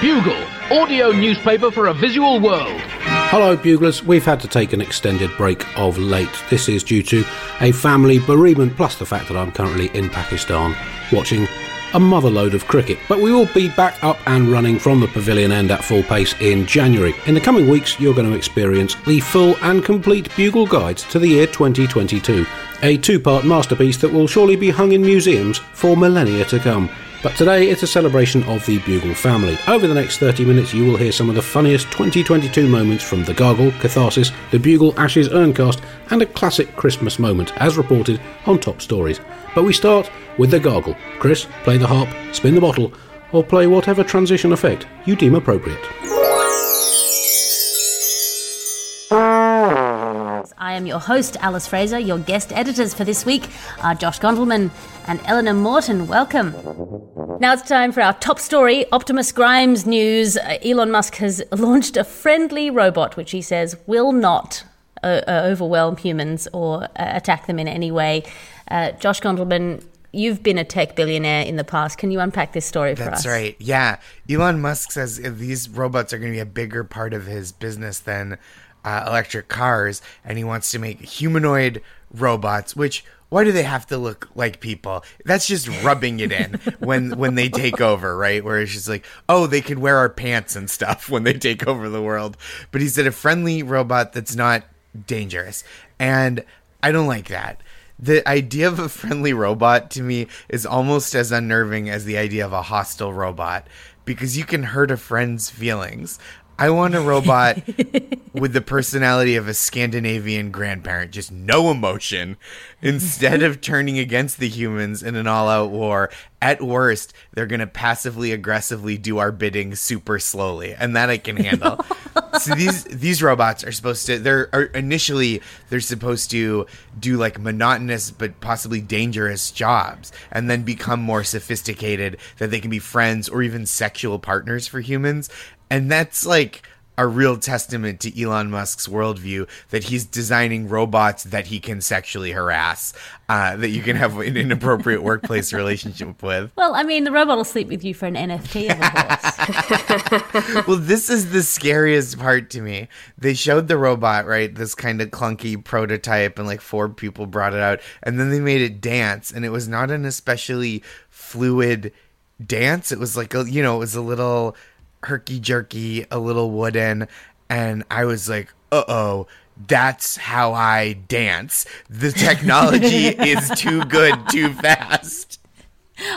Bugle, audio newspaper for a visual world. Hello, Buglers. We've had to take an extended break of late. This is due to a family bereavement, plus the fact that I'm currently in Pakistan watching a motherload of cricket. But we will be back up and running from the pavilion end at full pace in January. In the coming weeks, you're going to experience the full and complete Bugle Guides to the year 2022, a two part masterpiece that will surely be hung in museums for millennia to come. But today it's a celebration of the Bugle family. Over the next 30 minutes, you will hear some of the funniest 2022 moments from The Gargle, Catharsis, The Bugle, Ashes, Urncast, and a classic Christmas moment, as reported on Top Stories. But we start with The Gargle. Chris, play the harp, spin the bottle, or play whatever transition effect you deem appropriate. I am your host, Alice Fraser. Your guest editors for this week are Josh Gondelman and Eleanor Morton. Welcome. Now it's time for our top story Optimus Grimes news. Uh, Elon Musk has launched a friendly robot, which he says will not uh, uh, overwhelm humans or uh, attack them in any way. Uh, Josh Gondelman, you've been a tech billionaire in the past. Can you unpack this story for That's us? right. Yeah. Elon Musk says these robots are going to be a bigger part of his business than uh, electric cars, and he wants to make humanoid robots, which why do they have to look like people? That's just rubbing it in when when they take over, right? Where it's just like, oh, they could wear our pants and stuff when they take over the world. But he said a friendly robot that's not dangerous, and I don't like that. The idea of a friendly robot to me is almost as unnerving as the idea of a hostile robot because you can hurt a friend's feelings. I want a robot with the personality of a Scandinavian grandparent, just no emotion. Instead of turning against the humans in an all out war, at worst, they're going to passively aggressively do our bidding super slowly, and that I can handle. so these these robots are supposed to they're are initially they're supposed to do like monotonous but possibly dangerous jobs and then become more sophisticated that they can be friends or even sexual partners for humans and that's like a real testament to Elon Musk's worldview that he's designing robots that he can sexually harass, uh, that you can have an inappropriate workplace relationship with. Well, I mean, the robot will sleep with you for an NFT of a horse. well, this is the scariest part to me. They showed the robot, right? This kind of clunky prototype, and like four people brought it out, and then they made it dance, and it was not an especially fluid dance. It was like a, you know, it was a little herky jerky, a little wooden, and I was like, uh oh. That's how I dance. The technology is too good, too fast.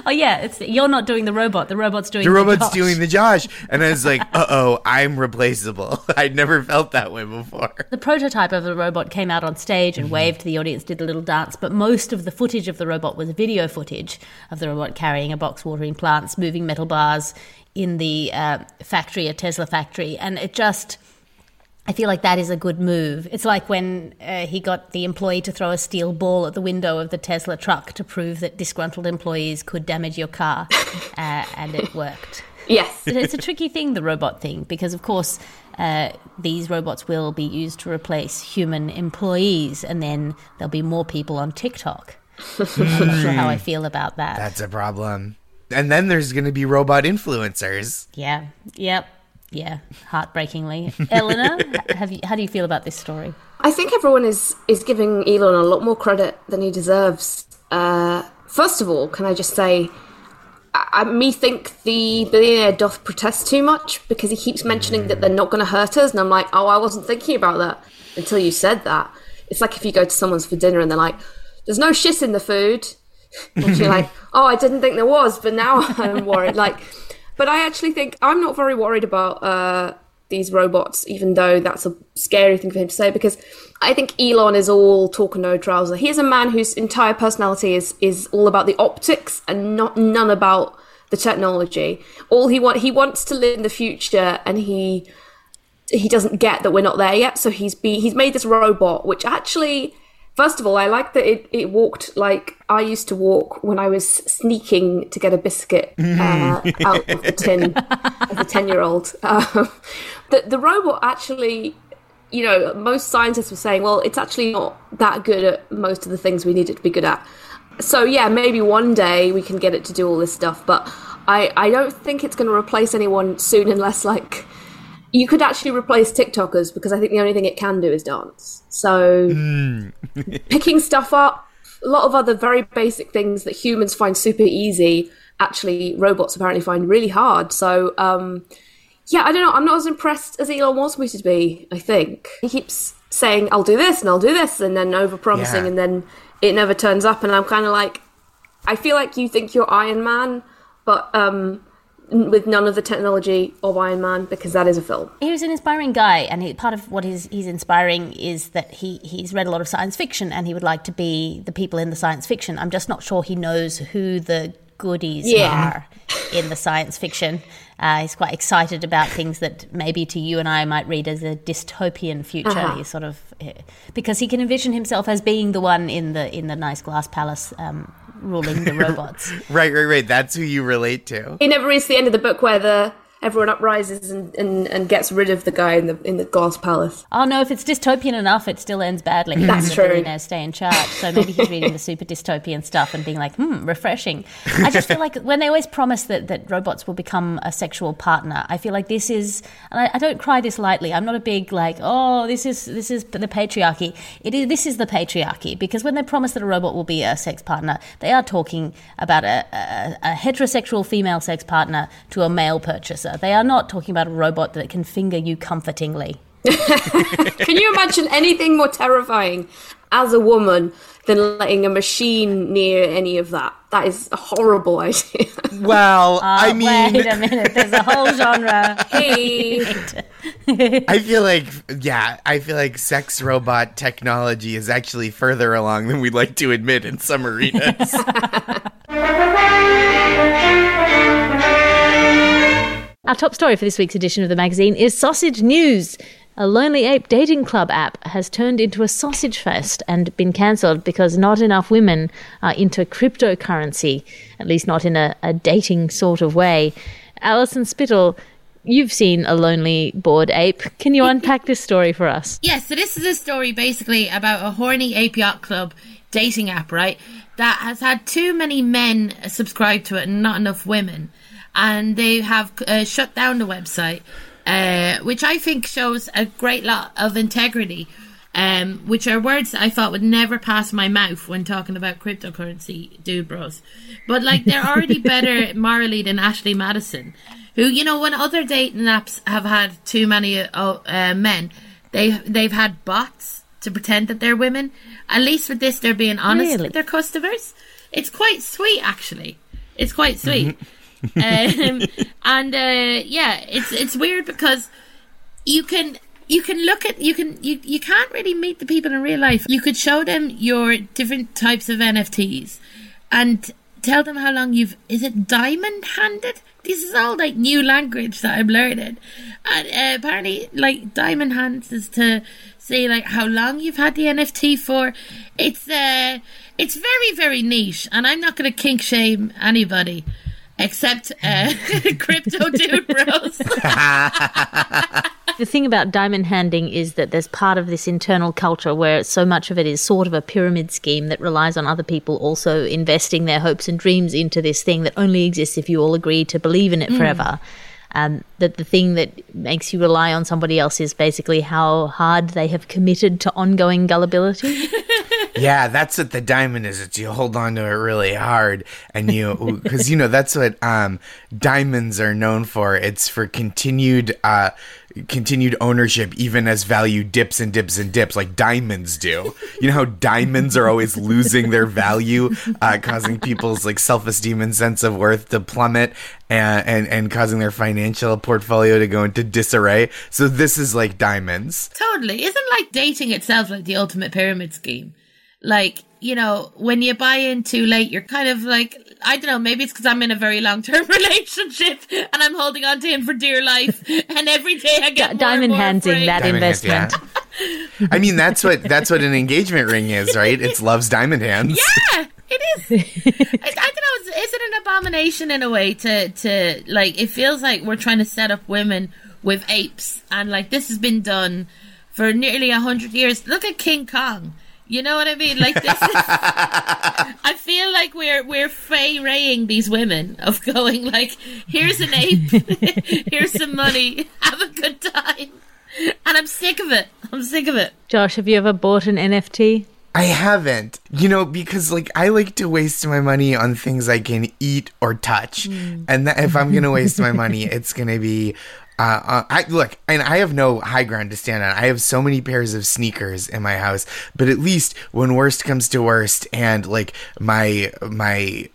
oh yeah, it's you're not doing the robot. The robot's doing The the robot's Josh. doing the Josh. And I was like, uh oh, I'm replaceable. I'd never felt that way before. The prototype of the robot came out on stage and waved to the audience, did a little dance, but most of the footage of the robot was video footage of the robot carrying a box watering plants, moving metal bars in the uh, factory, a Tesla factory, and it just. I feel like that is a good move. It's like when uh, he got the employee to throw a steel ball at the window of the Tesla truck to prove that disgruntled employees could damage your car, uh, and it worked. Yes. it's a tricky thing, the robot thing, because of course uh, these robots will be used to replace human employees, and then there'll be more people on TikTok. I'm not sure how I feel about that. That's a problem. And then there's going to be robot influencers. yeah. Yep. Yeah. Heartbreakingly, Eleanor, have you, how do you feel about this story? I think everyone is is giving Elon a lot more credit than he deserves. Uh, first of all, can I just say, I, I, me think the billionaire doth protest too much because he keeps mentioning that they're not going to hurt us, and I'm like, oh, I wasn't thinking about that until you said that. It's like if you go to someone's for dinner and they're like, "There's no shit in the food," and you're like, "Oh, I didn't think there was, but now I'm worried." Like, but I actually think I'm not very worried about. Uh, these robots, even though that's a scary thing for him to say, because I think Elon is all talk and no trouser. He's a man whose entire personality is is all about the optics and not none about the technology. All he want he wants to live in the future, and he he doesn't get that we're not there yet. So he's be he's made this robot, which actually. First of all, I like that it, it walked like I used to walk when I was sneaking to get a biscuit uh, out of the tin as a 10 year old. Um, the, the robot actually, you know, most scientists were saying, well, it's actually not that good at most of the things we need it to be good at. So, yeah, maybe one day we can get it to do all this stuff, but I, I don't think it's going to replace anyone soon unless like you could actually replace TikTokers because I think the only thing it can do is dance. So picking stuff up, a lot of other very basic things that humans find super easy, actually robots apparently find really hard. So um, yeah, I don't know. I'm not as impressed as Elon wants me to be. I think he keeps saying I'll do this and I'll do this, and then over promising, Yeah. and then it never turns up, and I'm kind of like, I feel like you think you're Iron Man, but um, with none of the technology of Iron Man because that is a film. He was an inspiring guy, and he, part of what he's, he's inspiring is that he, he's read a lot of science fiction, and he would like to be the people in the science fiction. I'm just not sure he knows who the goodies Yeah. are in the science fiction. Uh, he's quite excited about things that maybe to you and I might read as a dystopian future. Uh-huh. He's sort of eh, because he can envision himself as being the one in the in the nice glass palace um, ruling the robots. Right, right, right. That's who you relate to. He never reaches the end of the book where the everyone uprises and, and, and gets rid of the guy in the in the glass palace. Oh no, if it's dystopian enough, it still ends badly. That's the true. billionaires stay in charge. So maybe he's reading the super dystopian stuff and being like, hmm, refreshing. I just feel like when they always promise that, that robots will become a sexual partner, I feel like this is, and I, I don't cry this lightly. I'm not a big like, oh, this is this is the patriarchy. It is this is the patriarchy because when they promise that a robot will be a sex partner, they are talking about a, a, a heterosexual female sex partner to a male purchaser. They are not talking about a robot that can finger you comfortingly. Can you imagine anything more terrifying as a woman than letting a machine near any of that? That is a horrible idea. Well, I mean, Uh, Wait a minute, there's a whole genre. hey, I feel like, yeah, I feel like sex robot technology is actually further along than we'd like to admit in some arenas. Our top story for this week's edition of the magazine is Sausage News. A Lonely Ape dating club app has turned into a sausage fest and been cancelled because not enough women are into cryptocurrency, at least not in a, a dating sort of way. Alison Spittle, you've seen a lonely bored ape. Can you unpack this story for us? Yes, so this is a story basically about a horny ape yacht club dating app, right? That has had too many men subscribe to it and not enough women. And they have uh, shut down the website, uh, which I think shows a great lot of integrity, um, which are words that I thought would never pass my mouth when talking about cryptocurrency, dude bros. But like, they're already better morally than Ashley Madison, who, you know, when other dating apps have had too many uh, uh, men, they they've had bots to pretend that they're women. At least with this, they're being honest Really? with their customers. It's quite sweet, actually. It's quite sweet. Um, and uh, yeah, it's it's weird because you can you can look at you can you, you can't really meet the people in real life. You could show them your different types of NFTs and tell them how long you've is it diamond handed? This is all like new language that I'm learning. And uh, apparently like diamond hands is to say like how long you've had the NFT for. It's uh it's very, very niche and I'm not gonna kink shame anybody. Except uh, crypto dude bros. The thing about diamond handing is that there's part of this internal culture where so much of it is sort of a pyramid scheme that relies on other people also investing their hopes and dreams into this thing that only exists if you all agree to believe in it forever. Um, that the thing that makes you rely on somebody else is basically how hard they have committed to ongoing gullibility. yeah, that's what the diamond is. It's you hold on to it really hard, and you because you know that's what um, diamonds are known for. It's for continued uh, continued ownership, even as value dips and dips and dips, like diamonds do. You know how diamonds are always losing their value, uh, causing people's like self esteem and sense of worth to plummet, and, and and causing their financial portfolio to go into disarray. So this is like diamonds. Totally. Isn't like dating itself like the ultimate pyramid scheme? Like, you know, when you buy in too late, you're kind of like, I don't know, maybe it's because I'm in a very long term relationship and I'm holding on to him for dear life. And every day I get more diamond and more handing that Diamond hands, investment. yeah. I mean, that's what that's what an engagement ring is, right? It's love's diamond hands. Yeah, it is. I, I don't know. Is, is it an abomination in a way to to like? It feels like we're trying to set up women with apes, and like this has been done for nearly a hundred years. Look at King Kong. You know what I mean? Like this is. I feel like we're we're fey raying these women of going like, here's an ape, here's some money, have a good time, and I'm sick of it. I'm sick of it. Josh, have you ever bought an NFT? I haven't, you know, because like I like to waste my money on things I can eat or touch, hmm. and that, if I'm gonna waste my money, it's gonna be. Uh, uh, I look, and I have no high ground to stand on. I have so many pairs of sneakers in my house, but at least when worst comes to worst, and like my my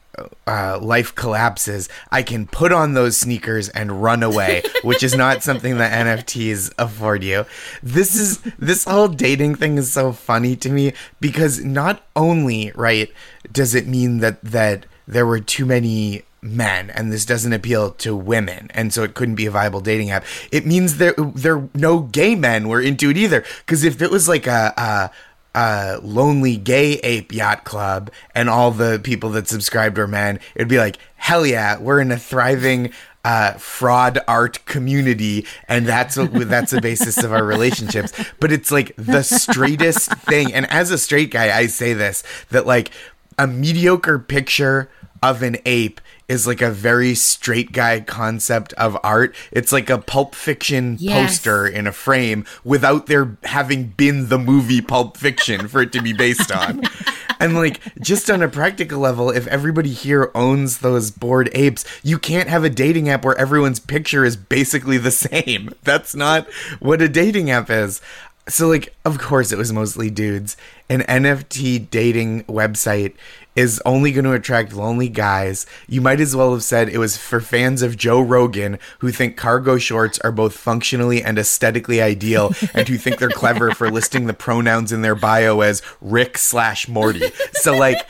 uh, life collapses, I can put on those sneakers and run away, which is not something that NFTs afford you. This is this whole dating thing is so funny to me because not only right does it mean that that there were too many men and this doesn't appeal to women and so it couldn't be a viable dating app it means there there no gay men were into it either because if it was like a, a lonely gay ape yacht club and all the people that subscribed were men, it'd be like, hell yeah, we're in a thriving uh, fraud art community, and that's what, that's the basis of our relationships. But it's like the straightest thing. And as a straight guy, I say this that like a mediocre picture of an ape is like a very straight guy concept of art. It's like a pulp fiction Yes. poster in a frame without there having been the movie Pulp Fiction for it to be based on. and like just on a practical level, if everybody here owns those bored apes, you can't have a dating app where everyone's picture is basically the same. That's not what a dating app is. So like of course it was mostly dudes. An NFT dating website is only going to attract lonely guys. You might as well have said it was for fans of Joe Rogan who think cargo shorts are both functionally and aesthetically ideal and who think they're clever for listing the pronouns in their bio as Rick slash Morty. So like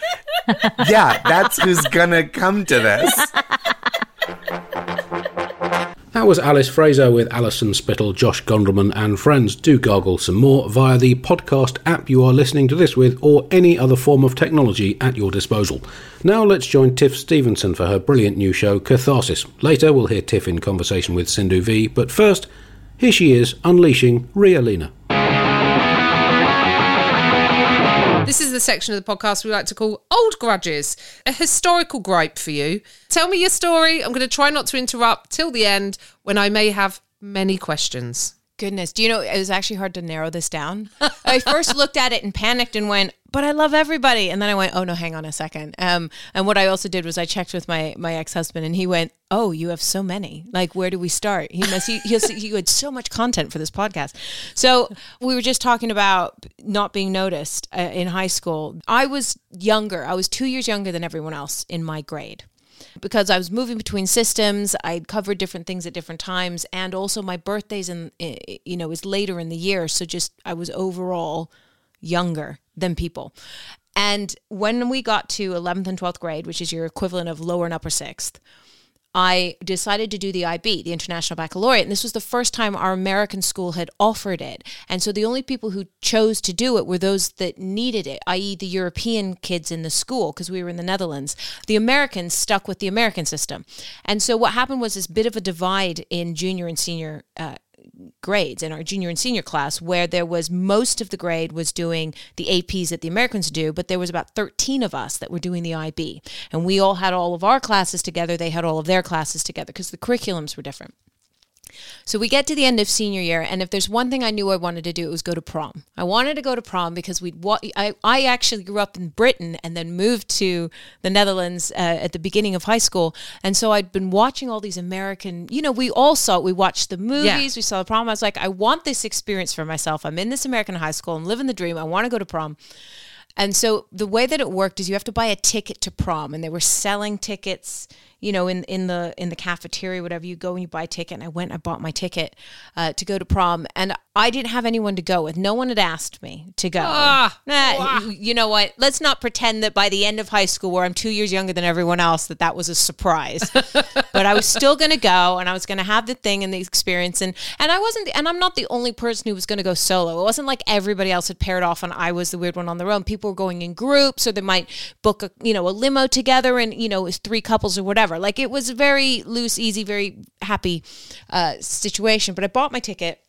yeah, that's who's gonna come to this. That was Alice Fraser with Alison Spittle, Josh Gondelman, and friends. Do gargle some more via the podcast app you are listening to this with, or any other form of technology at your disposal. Now let's join Tiff Stevenson for her brilliant new show, Catharsis. Later we'll hear Tiff in conversation with Sindhu Vee, but first, here she is unleashing Ria Lina. This is the section of the podcast we like to call Old Grudges, a historical gripe for you. Tell me your story. I'm going to try not to interrupt till the end when I may have many questions. Goodness, do you know it was actually hard to narrow this down? I first looked at it and panicked and went, "But I love everybody." And then I went, "Oh no, hang on a second. Um, and what I also did was I checked with my my ex husband, and he went, "Oh, you have so many. Like, where do we start?" He must. He, he, had so much content for this podcast. So we were just talking about not being noticed uh, in high school. I was younger. I was two years younger than everyone else in my grade because I was moving between systems. I covered different things at different times, and also my birthdays and you know was later in the year, so just I was overall younger than people. And when we got to 11th and 12th grade, which is your equivalent of lower and upper sixth, I decided to do the IB, the International Baccalaureate. And this was the first time our American school had offered it. And so the only people who chose to do it were those that needed it, i.e., the European kids in the school, because we were in the Netherlands. The Americans stuck with the American system. And so what happened was this bit of a divide in junior and senior uh, grades in our junior and senior class where there was most of the grade was doing the APs that the Americans do, but there was about 13 of us that were doing the IB. And we all had all of our classes together, they had all of their classes together because the curriculums were different. So we get to the end of senior year, and if there's one thing I knew I wanted to do, it was go to prom. I wanted to go to prom because we'd. Wa- I I actually grew up in Britain and then moved to the Netherlands uh, at the beginning of high school, and so I'd been watching all these American. You know, we all saw it. We watched the movies. We saw the prom. I was like, I want this experience for myself. I'm in this American high school. I'm living the dream. I want to go to prom. And so the way that it worked is you have to buy a ticket to prom, and they were selling tickets, you know, in in the in the cafeteria, whatever. You go and you buy a ticket. And I went, I bought my ticket uh, to go to prom, and I didn't have anyone to go with. No one had asked me to go. Nah, You know what? Let's not pretend that by the end of high school, where I'm two years younger than everyone else, that that was a surprise. but I was still going to go, and I was going to have the thing and the experience, and and I wasn't, and I'm not the only person who was going to go solo. It wasn't like everybody else had paired off, and I was the weird one on their own. People were going in groups, or they might book a you know a limo together, and you know it was three couples or whatever. Like it was a very loose, easy, very happy uh, situation. But I bought my ticket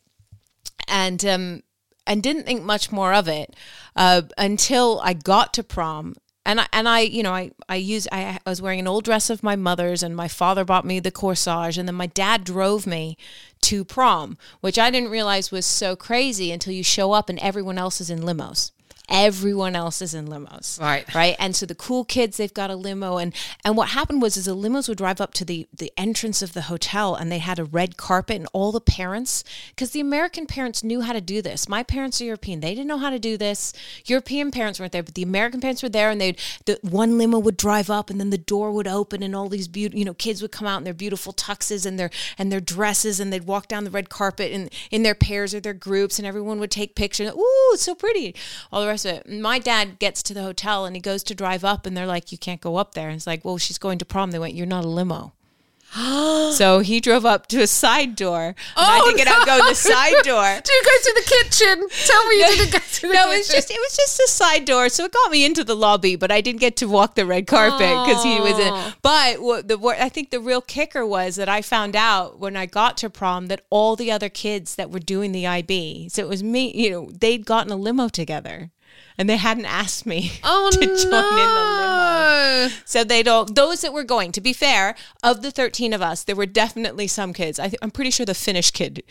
and um, and didn't think much more of it uh, until I got to prom. And I, and I, you know, I, I used, I, I was wearing an old dress of my mother's and my father bought me the corsage and then my dad drove me to prom, which I didn't realize was so crazy until you show up and everyone else is in limos. Everyone else is in limos. Right. Right. And so the cool kids, they've got a limo. And and what happened was is the limos would drive up to the the entrance of the hotel and they had a red carpet and all the parents, because the American parents knew how to do this. My parents are European. They didn't know how to do this. European parents weren't there, but the American parents were there and they'd the one limo would drive up and then the door would open and all these beautiful you know, kids would come out in their beautiful tuxes and their and their dresses and they'd walk down the red carpet in in their pairs or their groups and everyone would take pictures. Ooh, it's so pretty. All the rest it. My dad gets to the hotel and he goes to drive up and they're like, You can't go up there. And it's like, Well, she's going to prom. They went, You're not a limo. so he drove up to a side door. And I oh, had to get out, go to the side door. Do you go to the kitchen? Tell me you didn't go to the no, kitchen. it was just it was just a side door, so it got me into the lobby, but I didn't get to walk the red carpet because he was in. Oh. But what the what I think the real kicker was that I found out when I got to prom that all the other kids that were doing the IB, so it was me, you know, they'd gotten a limo together. And they hadn't asked me Oh to join in the limo. So they don't. Those that were going. To be fair, of the thirteen of us, there were definitely some kids. I th- I'm pretty sure the Finnish kid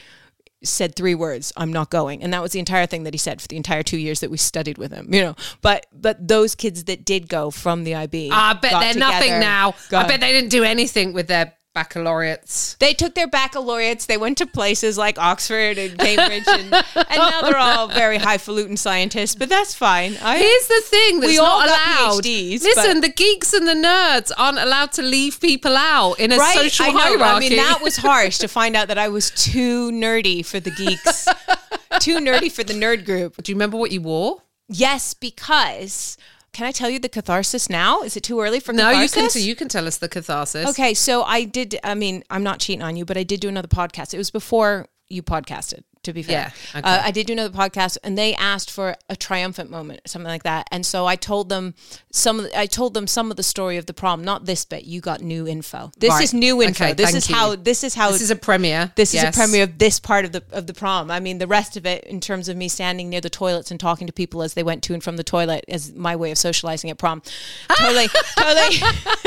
said three words. I'm not going, and that was the entire thing that he said for the entire two years that we studied with him. You know, but but those kids that did go from the IB, ah, I bet they're nothing together, now. I bet they didn't do anything with their baccalaureates. They took their baccalaureates. They went to places like Oxford and Cambridge, and, and now they're all very highfalutin scientists. But that's fine. I, Here's the thing that's We all allowed. PhDs, Listen, the geeks and the nerds aren't allowed to leave people out in a right? social I know. hierarchy. I mean, that was harsh to find out that I was too nerdy for the geeks, too nerdy for the nerd group. Do you remember what you wore? Yes, because can I tell you the catharsis now? Is it too early for No, you catharsis? can. You can tell us the catharsis. Okay, so I did. I mean, I'm not cheating on you, but I did do another podcast. It was before you podcasted. To be fair, Yeah, okay. uh, I did do another podcast, and they asked for a triumphant moment, something like that. And so I told them some. Of the, I told them some of the story of the prom. Not this bit. You got new info. This Right. is new info. Okay, this is you. how. This is how. This is a premiere. This is a premiere of this part of the of the prom. I mean, the rest of it, in terms of me standing near the toilets and talking to people as they went to and from the toilet, is my way of socializing at prom. Totally, totally.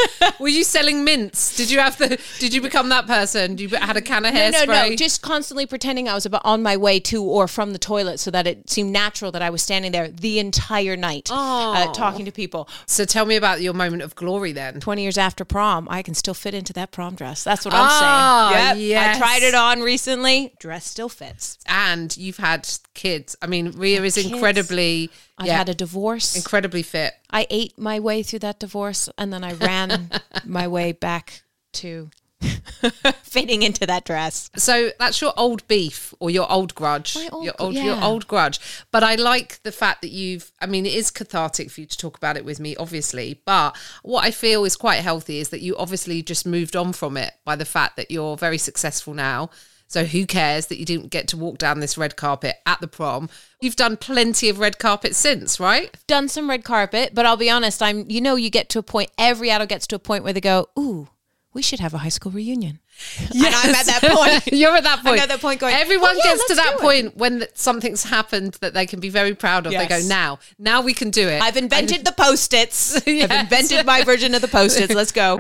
Were you selling mints? Did you have the? Did you become that person? You had a can of No, hairspray. no, no. Just constantly pretending I was about on my way to or from the toilet, so that it seemed natural that I was standing there the entire night, uh, talking to people. so tell me about your moment of glory then. Twenty years after prom, I can still fit into that prom dress. That's what Ah, I'm saying. Yep. yes. I tried it on recently. Dress still fits. And you've had kids. I mean, Ria is kids. incredibly, I've yeah, had a divorce. incredibly fit. I ate my way through that divorce and then I ran my way back to fitting into that dress. So that's your old beef or your old grudge. My old your old your old grudge. But I like the fact that you've I mean it is cathartic for you to talk about it with me obviously, but what I feel is quite healthy is that you obviously just moved on from it by the fact that you're very successful now. So who cares that you didn't get to walk down this red carpet at the prom? You've done plenty of red carpets since, right? Done some red carpet, but I'll be honest, I'm you know you get to a point every adult gets to a point where they go, "Ooh, we should have a high school reunion." And I'm at that point. You're at that point. at that point going, Everyone "Oh, yeah, gets to that do it." point when something's happened that they can be very proud of. They go, now, now we can do it. I've invented the post-its. Yes. I've invented my version of the post-its. Let's go.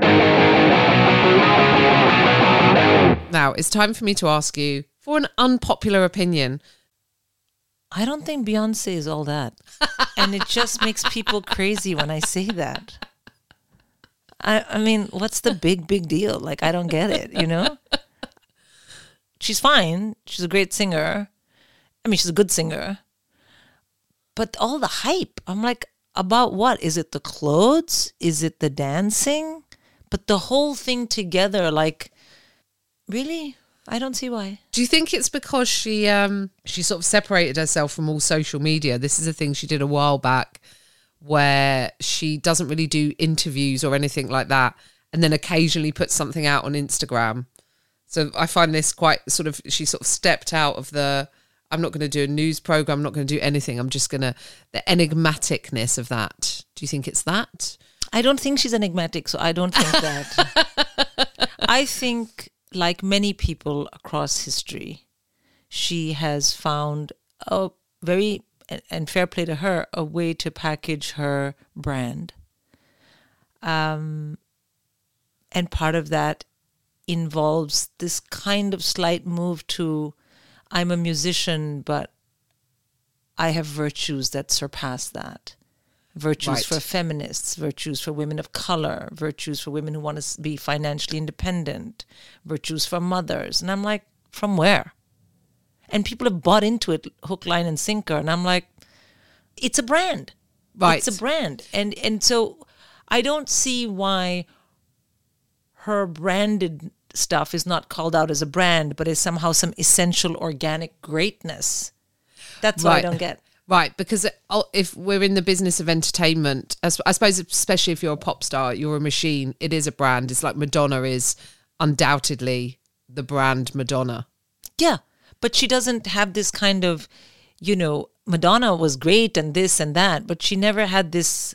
Now it's time for me to ask you for an unpopular opinion. I don't think Beyonce is all that. and it just makes people crazy when I say that. I, I mean, what's the big, big deal? Like, I don't get it, you know? She's fine. She's a great singer. I mean, she's a good singer. But all the hype, I'm like, about what? Is it the clothes? Is it the dancing? But the whole thing together, like, really? I don't see why. Do you think it's because she um she sort of separated herself from all social media? This is a thing she did a while back where she doesn't really do interviews or anything like that and then occasionally puts something out on Instagram. So I find this quite sort of she sort of stepped out of the I'm not going to do a news program, I'm not going to do anything. I'm just going to the enigmaticness of that. Do you think it's that? I don't think she's enigmatic, so I don't think that. I think, like many people across history, she has found a very and- fair play to her a way to package her brand. Um, and part of that involves this kind of slight move to I'm a musician, but I have virtues that surpass that. Virtues Right. for feminists, virtues for women of color, virtues for women who want to be financially independent, virtues for mothers. And I'm like, from where? And people have bought into it hook, line, and sinker. And I'm like, it's a brand. Right. It's a brand. And and so I don't see why her branded stuff is not called out as a brand, but is somehow some essential organic greatness. That's what I don't get. Right, because oh, if we're in the business of entertainment, I suppose, especially if you're a pop star, you're a machine. It is a brand. It's like Madonna is undoubtedly the brand Madonna. Yeah. But she doesn't have this kind of, you know, Madonna was great and this and that, but she never had this.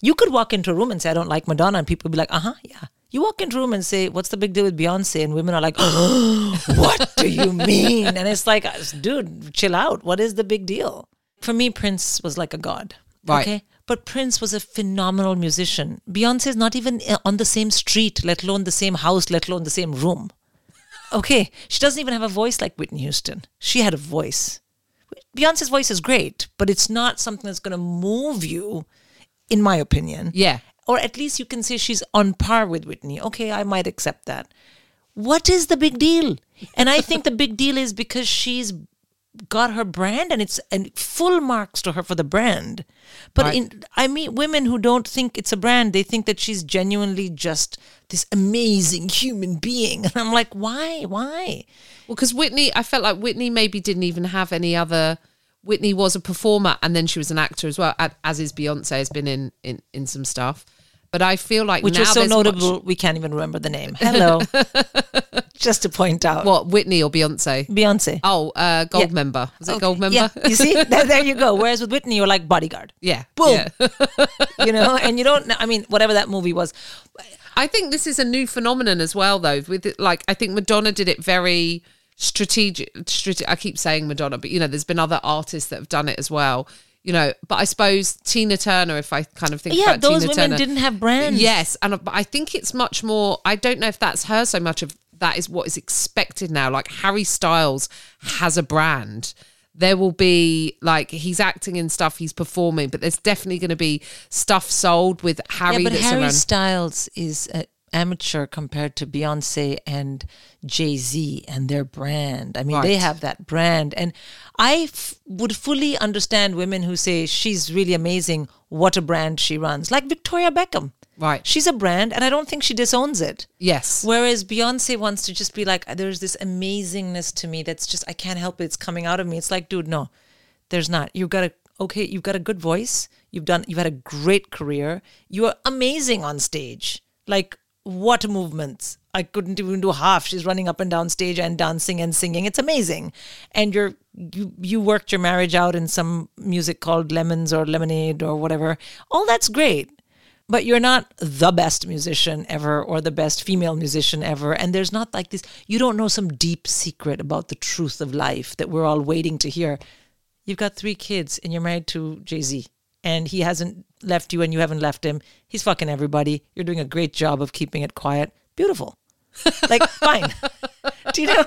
You could walk into a room and say, I don't like Madonna, and people would be like, uh huh, yeah. You walk into a room and say, What's the big deal with Beyonce? And women are like, What do you mean? And it's like, dude, chill out. What is the big deal? For me, Prince was like a god. Right. Okay. But Prince was a phenomenal musician. Beyonce is not even uh, on the same street, let alone the same house, let alone the same room. Okay, she doesn't even have a voice like Whitney Houston. She had a voice. Beyonce's voice is great, but it's not something that's going to move you, in my opinion. Yeah. Or at least you can say she's on par with Whitney. Okay, I might accept that. What is the big deal? And I think the big deal is because she's got her brand and it's and full marks to her for the brand. But Right. in I meet women who don't think it's a brand, they think that she's genuinely just this amazing human being. And I'm like, why? Why? Well, because Whitney, I felt like Whitney maybe didn't even have any other. Whitney was a performer and then she was an actor as well, as is Beyonce has been in in, in some stuff. But I feel like Which now was so there's much- notable we can't even remember the name. Hello. just to point out. what Whitney or Beyonce? Beyonce. Oh, uh, Gold Yeah. member. Was it Goldmember? Yeah. You see? there, there you go. Whereas with Whitney, you're like bodyguard. yeah. Boom. yeah. You know, and you don't. I mean, whatever that movie was. I think this is a new phenomenon as well, though. With like, I think Madonna did it very strategic. strate- I keep saying Madonna, but you know, there's been other artists that have done it as well. You know, but I suppose Tina Turner. If I kind of think Yeah, about those Tina women Turner, didn't have brands. Yes, and but I think it's much more. I don't know if that's her so much of that is what is expected now. Like Harry Styles has a brand. There will be like he's acting in stuff, he's performing, but there's definitely going to be stuff sold with Harry. yeah, but that's Harry around. Styles is uh, amateur compared to Beyonce and Jay Z and their brand. I mean, they have that brand, and I f- would fully understand women who say she's really amazing. What a brand she runs, like Victoria Beckham. Right. She's a brand, and I don't think she disowns it. Yes. Whereas Beyonce wants to just be like, there's this amazingness to me that's just I can't help it. It's coming out of me. It's like, dude, no, there's not. You've got a okay. You've got a good voice. You've done. You've had a great career. You are amazing on stage. Like what movements? I couldn't even do half. She's running up and down stage and dancing and singing. It's amazing. And you're you you worked your marriage out in some music called Lemons or Lemonade or whatever. All that's great but you're not the best musician ever or the best female musician ever and there's not like this you don't know some deep secret about the truth of life that we're all waiting to hear you've got three kids and you're married to jay-z and he hasn't left you and you haven't left him he's fucking everybody you're doing a great job of keeping it quiet beautiful like fine do you know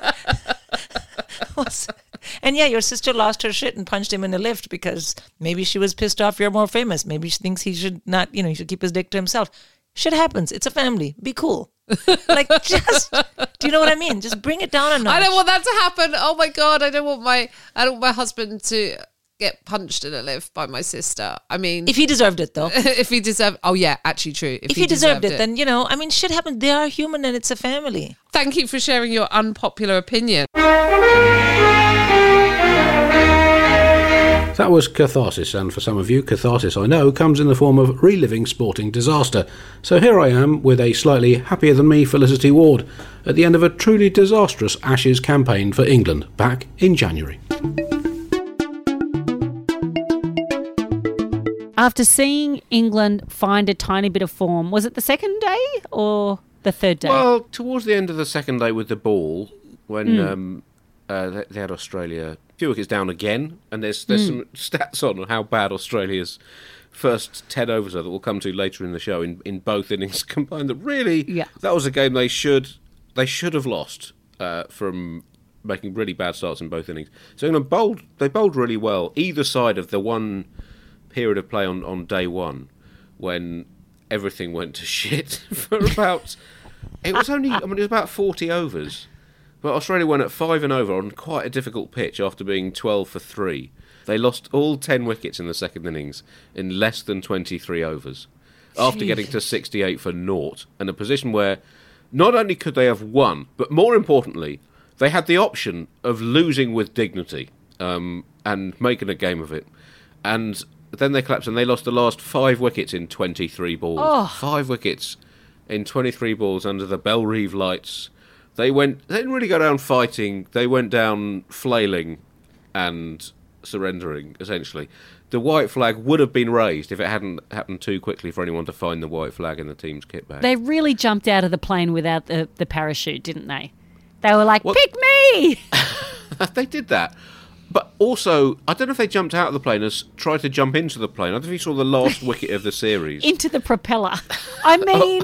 and yeah, your sister lost her shit and punched him in the lift because maybe she was pissed off you're more famous. Maybe she thinks he should not, you know, he should keep his dick to himself. Shit happens. It's a family. Be cool. like just do you know what I mean? Just bring it down a notch. I don't want that to happen. Oh my god, I don't want my I don't want my husband to get punched in a lift by my sister. I mean, if he deserved it though. if he deserved, oh yeah, actually true. If he deserved it, then you know, I mean shit happens. They are human and it's a family. thank you for sharing your unpopular opinion. That was catharsis, and for some of you, catharsis, I know, comes in the form of reliving sporting disaster. So here I am with a slightly happier than me Felicity Ward at the end of a truly disastrous Ashes campaign for England back in January. After seeing England find a tiny bit of form, was it the second day or the third day? Well, towards the end of the second day with the ball, when um, uh, they, had Australia a few wickets down again, and there's there's some stats on how bad Australia's first ten overs are that we'll come to later in the show in, in both innings combined. That really, Yeah. that was a game they should they should have lost uh, from making really bad starts in both innings. So England bowled they bowled really well either side of the one period of play on, on day one when everything went to shit for about it was only I mean it was about forty overs. But Australia went at five and over on quite a difficult pitch after being twelve for three. They lost all ten wickets in the second innings in less than twenty three overs. After getting to sixty eight for naught and a position where not only could they have won, but more importantly, they had the option of losing with dignity um, and making a game of it. And then they collapsed and they lost the last five wickets in 23 balls. Five wickets in 23 balls under the Bellerive lights. They went. They didn't really go down fighting. They went down flailing and surrendering. Essentially, the white flag would have been raised if it hadn't happened too quickly for anyone to find the white flag in the team's kit bag. They really jumped out of the plane without the, the parachute, didn't they? They were like, Well- pick me! they did that. But also, I don't know if they jumped out of the plane as tried to jump into the plane. I don't know if you saw the last wicket of the series. into the propeller. I mean,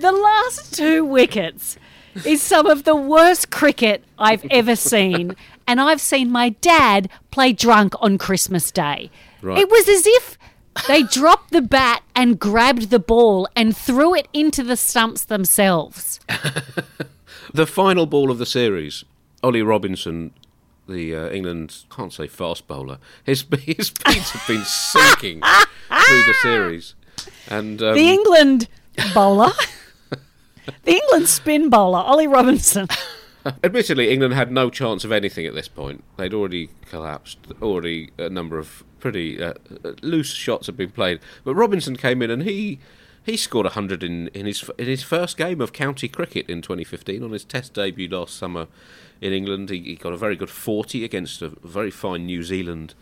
the last two wickets is some of the worst cricket I've ever seen. And I've seen my dad play drunk on Christmas Day. Right. It was as if they dropped the bat and grabbed the ball and threw it into the stumps themselves. The final ball of the series, Ollie Robinson, the uh, England can't say fast bowler. His his speeds have been sinking through the series, and um, The England bowler, the England spin bowler, Ollie Robinson. admittedly, England had no chance of anything at this point. They'd already collapsed. Already a number of pretty uh, uh, loose shots had been played, but Robinson came in and he. He scored 100 in, in his in his first game of county cricket in 2015 on his Test debut last summer in England. He, he got a very good 40 against a very fine New Zealand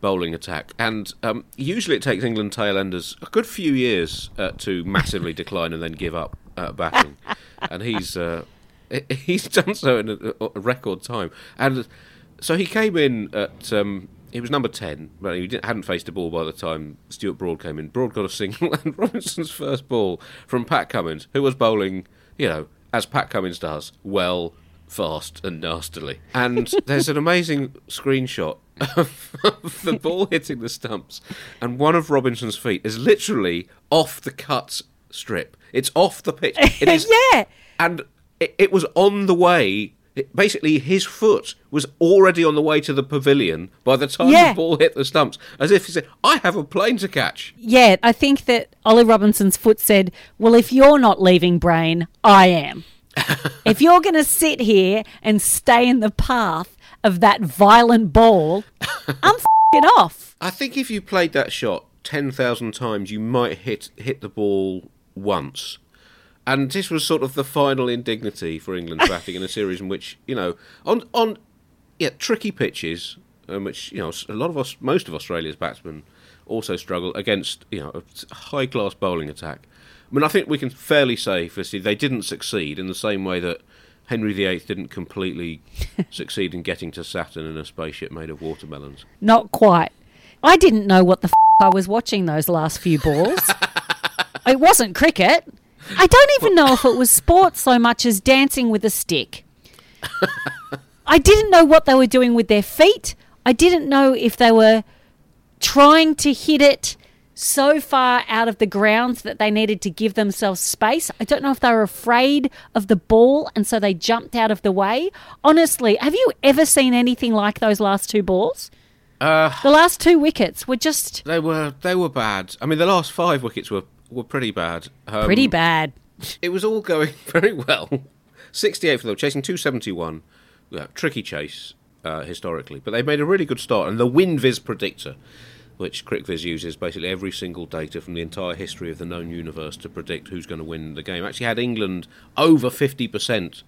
bowling attack. And um, usually it takes England tailenders a good few years uh, to massively decline and then give up uh, batting. and he's uh, he's done so in a, a record time. And so he came in at. Um, he was number 10, but he didn't, hadn't faced a ball by the time Stuart Broad came in. Broad got a single, and Robinson's first ball from Pat Cummins, who was bowling, you know, as Pat Cummins does, well, fast, and nastily. And there's an amazing screenshot of the ball hitting the stumps, and one of Robinson's feet is literally off the cut strip. It's off the pitch. It is, Yeah. and it, it was on the way. Basically, his foot was already on the way to the pavilion by the time Yeah. the ball hit the stumps, as if he said, "I have a plane to catch." Yeah, I think that Ollie Robinson's foot said, Well, if you're not leaving brain, I am. if you're going to sit here and stay in the path of that violent ball, I'm fing off. I think if you played that shot ten thousand times, you might hit hit the ball once. And this was sort of the final indignity for England's batting in a series in which, you know, on on yeah tricky pitches, um, which you know a lot of us, most of Australia's batsmen also struggle against, you know, a high class bowling attack. I mean, I think we can fairly say, firstly, they didn't succeed in the same way that Henry VIII didn't completely succeed in getting to Saturn in a spaceship made of watermelons. Not quite. I didn't know what the f- I was watching those last few balls. it wasn't cricket. I don't even know if it was sport so much as dancing with a stick. I didn't know what they were doing with their feet. I didn't know if they were trying to hit it so far out of the ground that they needed to give themselves space. I don't know if they were afraid of the ball and so they jumped out of the way. Honestly, have you ever seen anything like those last two balls? Uh, The last two wickets were just They were they were bad. I mean, the last five wickets were were pretty bad. Um, pretty bad. It was all going very well. Sixty-eight for them, chasing two seventy-one. Yeah, tricky chase uh, historically, but they made a really good start. And the WinViz predictor, which CricViz uses basically every single data from the entire history of the known universe to predict who's going to win the game, actually had England over fifty percent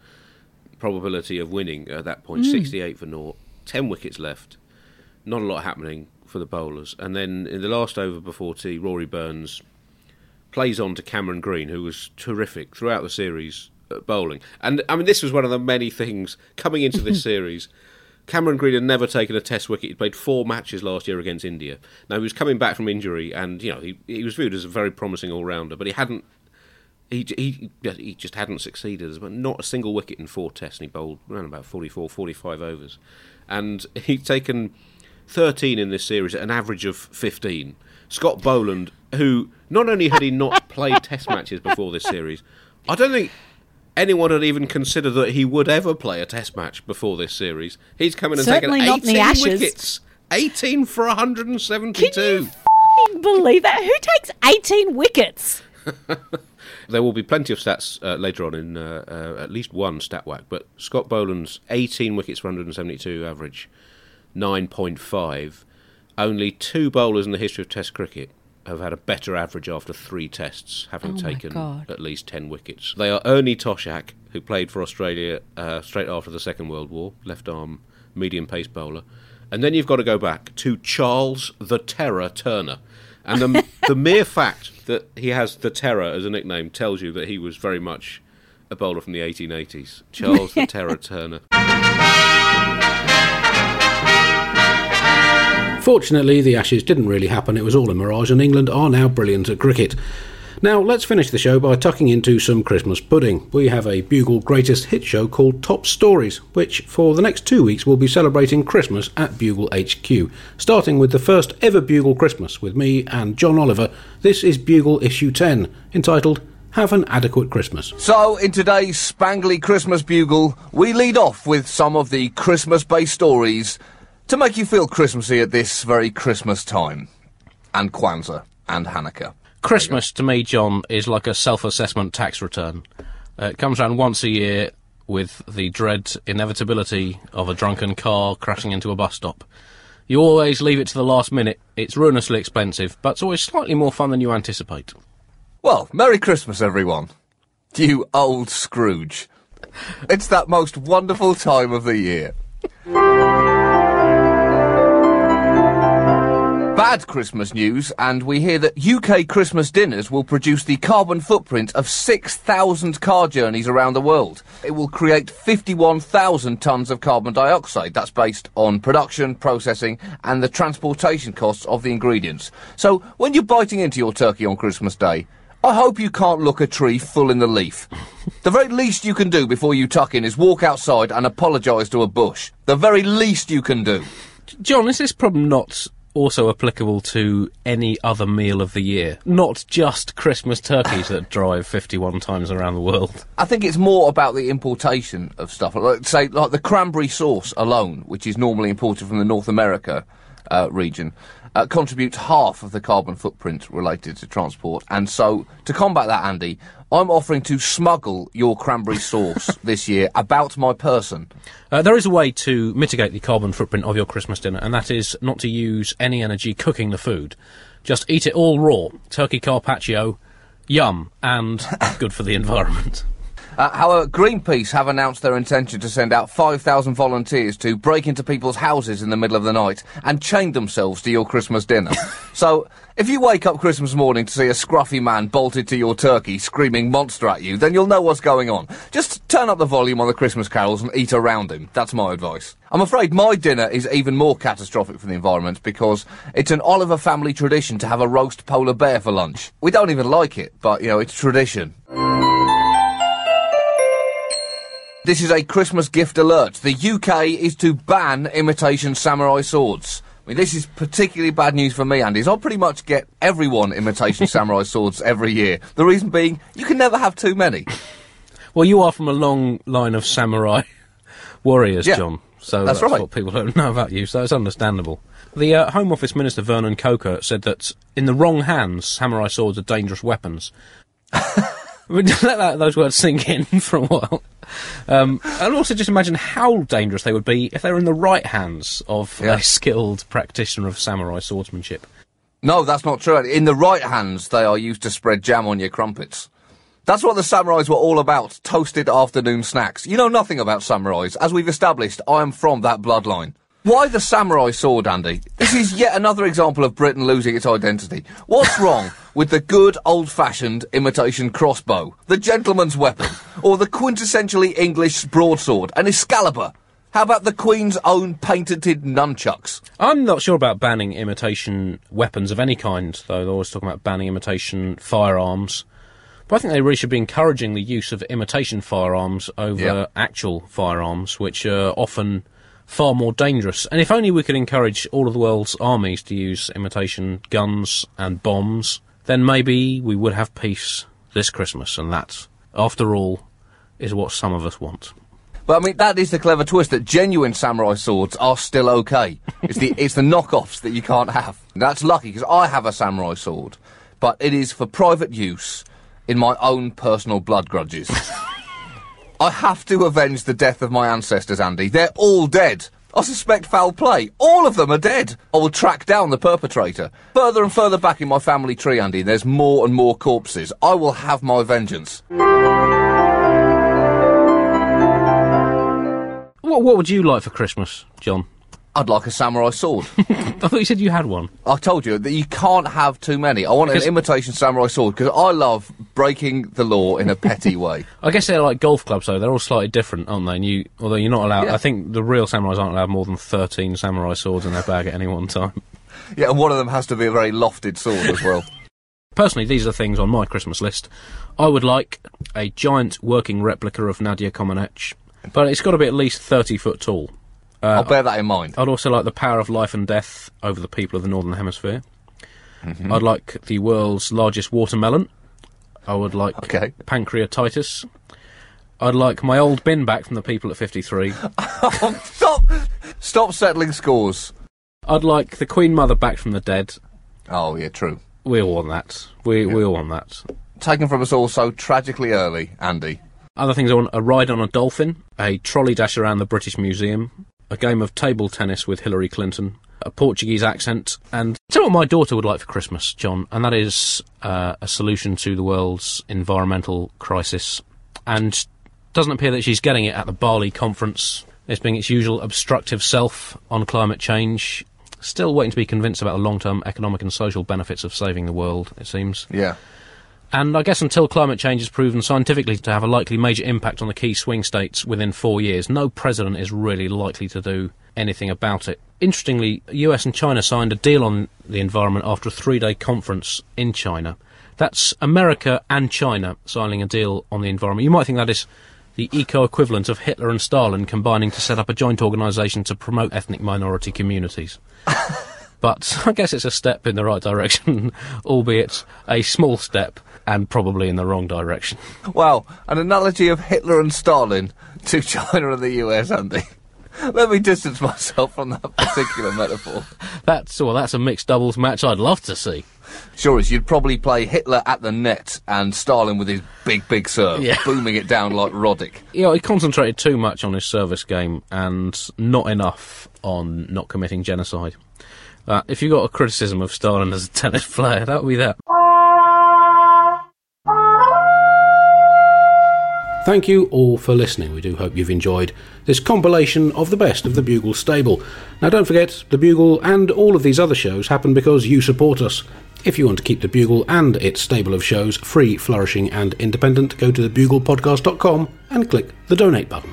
probability of winning at that point. Sixty-eight for naught, ten wickets left not a lot happening for the bowlers. And then in the last over before tea, Rory Burns plays on to Cameron Green, who was terrific throughout the series. at bowling. And I mean, this was one of the many things coming into this series. Cameron Green had never taken a Test wicket. He played four matches last year against India. Now he was coming back from injury, and you know he he was viewed as a very promising all rounder, but he hadn't. He, he he just hadn't succeeded. There's not a single wicket in four tests, and he bowled around about 44, 45 overs. And he'd taken 13 in this series at an average of 15. Scott Boland, who not only had he not played test matches before this series, I don't think anyone had even considered that he would ever play a test match before this series. He's coming and Certainly taken not in the 18 wickets. 18 for 172. Can you believe that? Who takes 18 wickets? There will be plenty of stats uh, later on in uh, uh, at least one stat whack, but Scott Boland's 18 wickets for 172 average, 9.5. Only two bowlers in the history of Test cricket have had a better average after three tests, having Oh taken at least 10 wickets. They are Ernie Toshack, who played for Australia uh, straight after the Second World War, left arm medium pace bowler. And then you've got to go back to Charles the Terror Turner. And the, the mere fact that he has the Terror as a nickname tells you that he was very much a bowler from the 1880s. Charles the Terror Turner. Fortunately, the Ashes didn't really happen. It was all a mirage, and England are now brilliant at cricket. Now, let's finish the show by tucking into some Christmas pudding. We have a Bugle greatest hit show called Top Stories, which for the next two weeks will be celebrating Christmas at Bugle HQ, starting with the first ever Bugle Christmas with me and John Oliver. This is Bugle issue 10, entitled Have an Adequate Christmas. So, in today's Spangly Christmas Bugle, we lead off with some of the Christmas based stories to make you feel Christmassy at this very Christmas time. And Kwanzaa and Hanukkah. Christmas to me, John, is like a self-assessment tax return. Uh, it comes around once a year with the dread inevitability of a drunken car crashing into a bus stop. You always leave it to the last minute. It's ruinously expensive, but it's always slightly more fun than you anticipate. Well, Merry Christmas, everyone. You old Scrooge. It's that most wonderful time of the year. Bad Christmas news, and we hear that UK Christmas dinners will produce the carbon footprint of 6,000 car journeys around the world. It will create 51,000 tonnes of carbon dioxide. That's based on production, processing, and the transportation costs of the ingredients. So, when you're biting into your turkey on Christmas Day, I hope you can't look a tree full in the leaf. the very least you can do before you tuck in is walk outside and apologise to a bush. The very least you can do. John, is this problem not also applicable to any other meal of the year? Not just Christmas turkeys that drive 51 times around the world. I think it's more about the importation of stuff. Like, say, like the cranberry sauce alone, which is normally imported from the North America uh, region, uh, contributes half of the carbon footprint related to transport. And so, to combat that, Andy, I'm offering to smuggle your cranberry sauce this year about my person. Uh, there is a way to mitigate the carbon footprint of your Christmas dinner, and that is not to use any energy cooking the food. Just eat it all raw. Turkey carpaccio, yum, and good for the environment. Uh, however, Greenpeace have announced their intention to send out 5,000 volunteers to break into people's houses in the middle of the night and chain themselves to your Christmas dinner. so, if you wake up Christmas morning to see a scruffy man bolted to your turkey screaming monster at you, then you'll know what's going on. Just turn up the volume on the Christmas carols and eat around him. That's my advice. I'm afraid my dinner is even more catastrophic for the environment because it's an Oliver family tradition to have a roast polar bear for lunch. We don't even like it, but, you know, it's tradition. This is a Christmas gift alert. The UK is to ban imitation samurai swords. I mean, this is particularly bad news for me, Andy. I pretty much get everyone imitation samurai swords every year. The reason being, you can never have too many. Well, you are from a long line of samurai warriors, Yeah, John. So that's that's, right. what people don't know about you, so it's understandable. The uh, Home Office Minister Vernon Coaker said that in the wrong hands, samurai swords are dangerous weapons. Let that, those words sink in for a while. Um, and also just imagine how dangerous they would be if they were in the right hands of Yeah. a skilled practitioner of samurai swordsmanship. No, that's not true. In the right hands, they are used to spread jam on your crumpets. That's what the samurais were all about, toasted afternoon snacks. You know nothing about samurais. As we've established, I am from that bloodline. Why the samurai sword, Andy? This is yet another example of Britain losing its identity. What's wrong with the good old-fashioned imitation crossbow, the gentleman's weapon, or the quintessentially English broadsword, an Excalibur? How about the Queen's own patented nunchucks? I'm not sure about banning imitation weapons of any kind, though they're always talking about banning imitation firearms. But I think they really should be encouraging the use of imitation firearms over Yeah. actual firearms, which are often far more dangerous. And if only we could encourage all of the world's armies to use imitation guns and bombs, then maybe we would have peace this Christmas. And that, after all, is what some of us want. But I mean, that is the clever twist that genuine samurai swords are still okay. It's the it's the knockoffs that you can't have. That's lucky because I have a samurai sword, but it is for private use in my own personal blood grudges. I have to avenge the death of my ancestors, Andy. They're all dead. I suspect foul play. All of them are dead. I will track down the perpetrator. Further and further back in my family tree, Andy, there's more and more corpses. I will have my vengeance. What, what would you like for Christmas, John? I'd like a samurai sword. I thought you said you had one. I told you that you can't have too many. I want an imitation samurai sword because I love breaking the law in a petty way. I guess they're like golf clubs, though. They're all slightly different, aren't they? And you, although you're not allowed, Yeah. I think the real samurais aren't allowed more than 13 samurai swords in their bag at any one time. Yeah, and one of them has to be a very lofted sword as well. Personally, these are things on my Christmas list. I would like a giant working replica of Nadia Comaneci, but it's got to be at least 30 foot tall. Uh, I'll bear that in mind. I'd also like the power of life and death over the people of the Northern Hemisphere. Mm-hmm. I'd like the world's largest watermelon. I would like Okay. pancreatitis. I'd like my old bin back from the people at 53. Stop! Stop settling scores. I'd like the Queen Mother back from the dead. Oh, yeah, true. We all want that. We, we all want that. Taken from us all so tragically early, Andy. Other things I want a ride on a dolphin, a trolley dash around the British Museum, a game of table tennis with Hillary Clinton, a Portuguese accent, and tell what my daughter would like for Christmas, John, and that is uh, a solution to the world's environmental crisis. And doesn't appear that she's getting it at the Bali conference. It's being its usual obstructive self on climate change. Still waiting to be convinced about the long term economic and social benefits of saving the world, it seems. Yeah. And I guess until climate change is proven scientifically to have a likely major impact on the key swing states within four years, no president is really likely to do anything about it. Interestingly, US and China signed a deal on the environment after a three day conference in China. That's America and China signing a deal on the environment. You might think that is the eco equivalent of Hitler and Stalin combining to set up a joint organisation to promote ethnic minority communities. But I guess it's a step in the right direction, albeit a small step and probably in the wrong direction. Wow, an analogy of Hitler and Stalin to China and the US, Andy. Let me distance myself from that particular metaphor. That's well, that's a mixed doubles match I'd love to see. Sure is, you'd probably play Hitler at the net and Stalin with his big, big serve, Yeah. booming it down like Roddick. You know, he concentrated too much on his service game and not enough on not committing genocide. Uh, if you got a criticism of Stalin as a tennis player, that would be that. Thank you all for listening. We do hope you've enjoyed this compilation of the best of the Bugle stable. Now, don't forget, the Bugle and all of these other shows happen because you support us. If you want to keep the Bugle and its stable of shows free, flourishing, and independent, go to thebuglepodcast.com and click the donate button.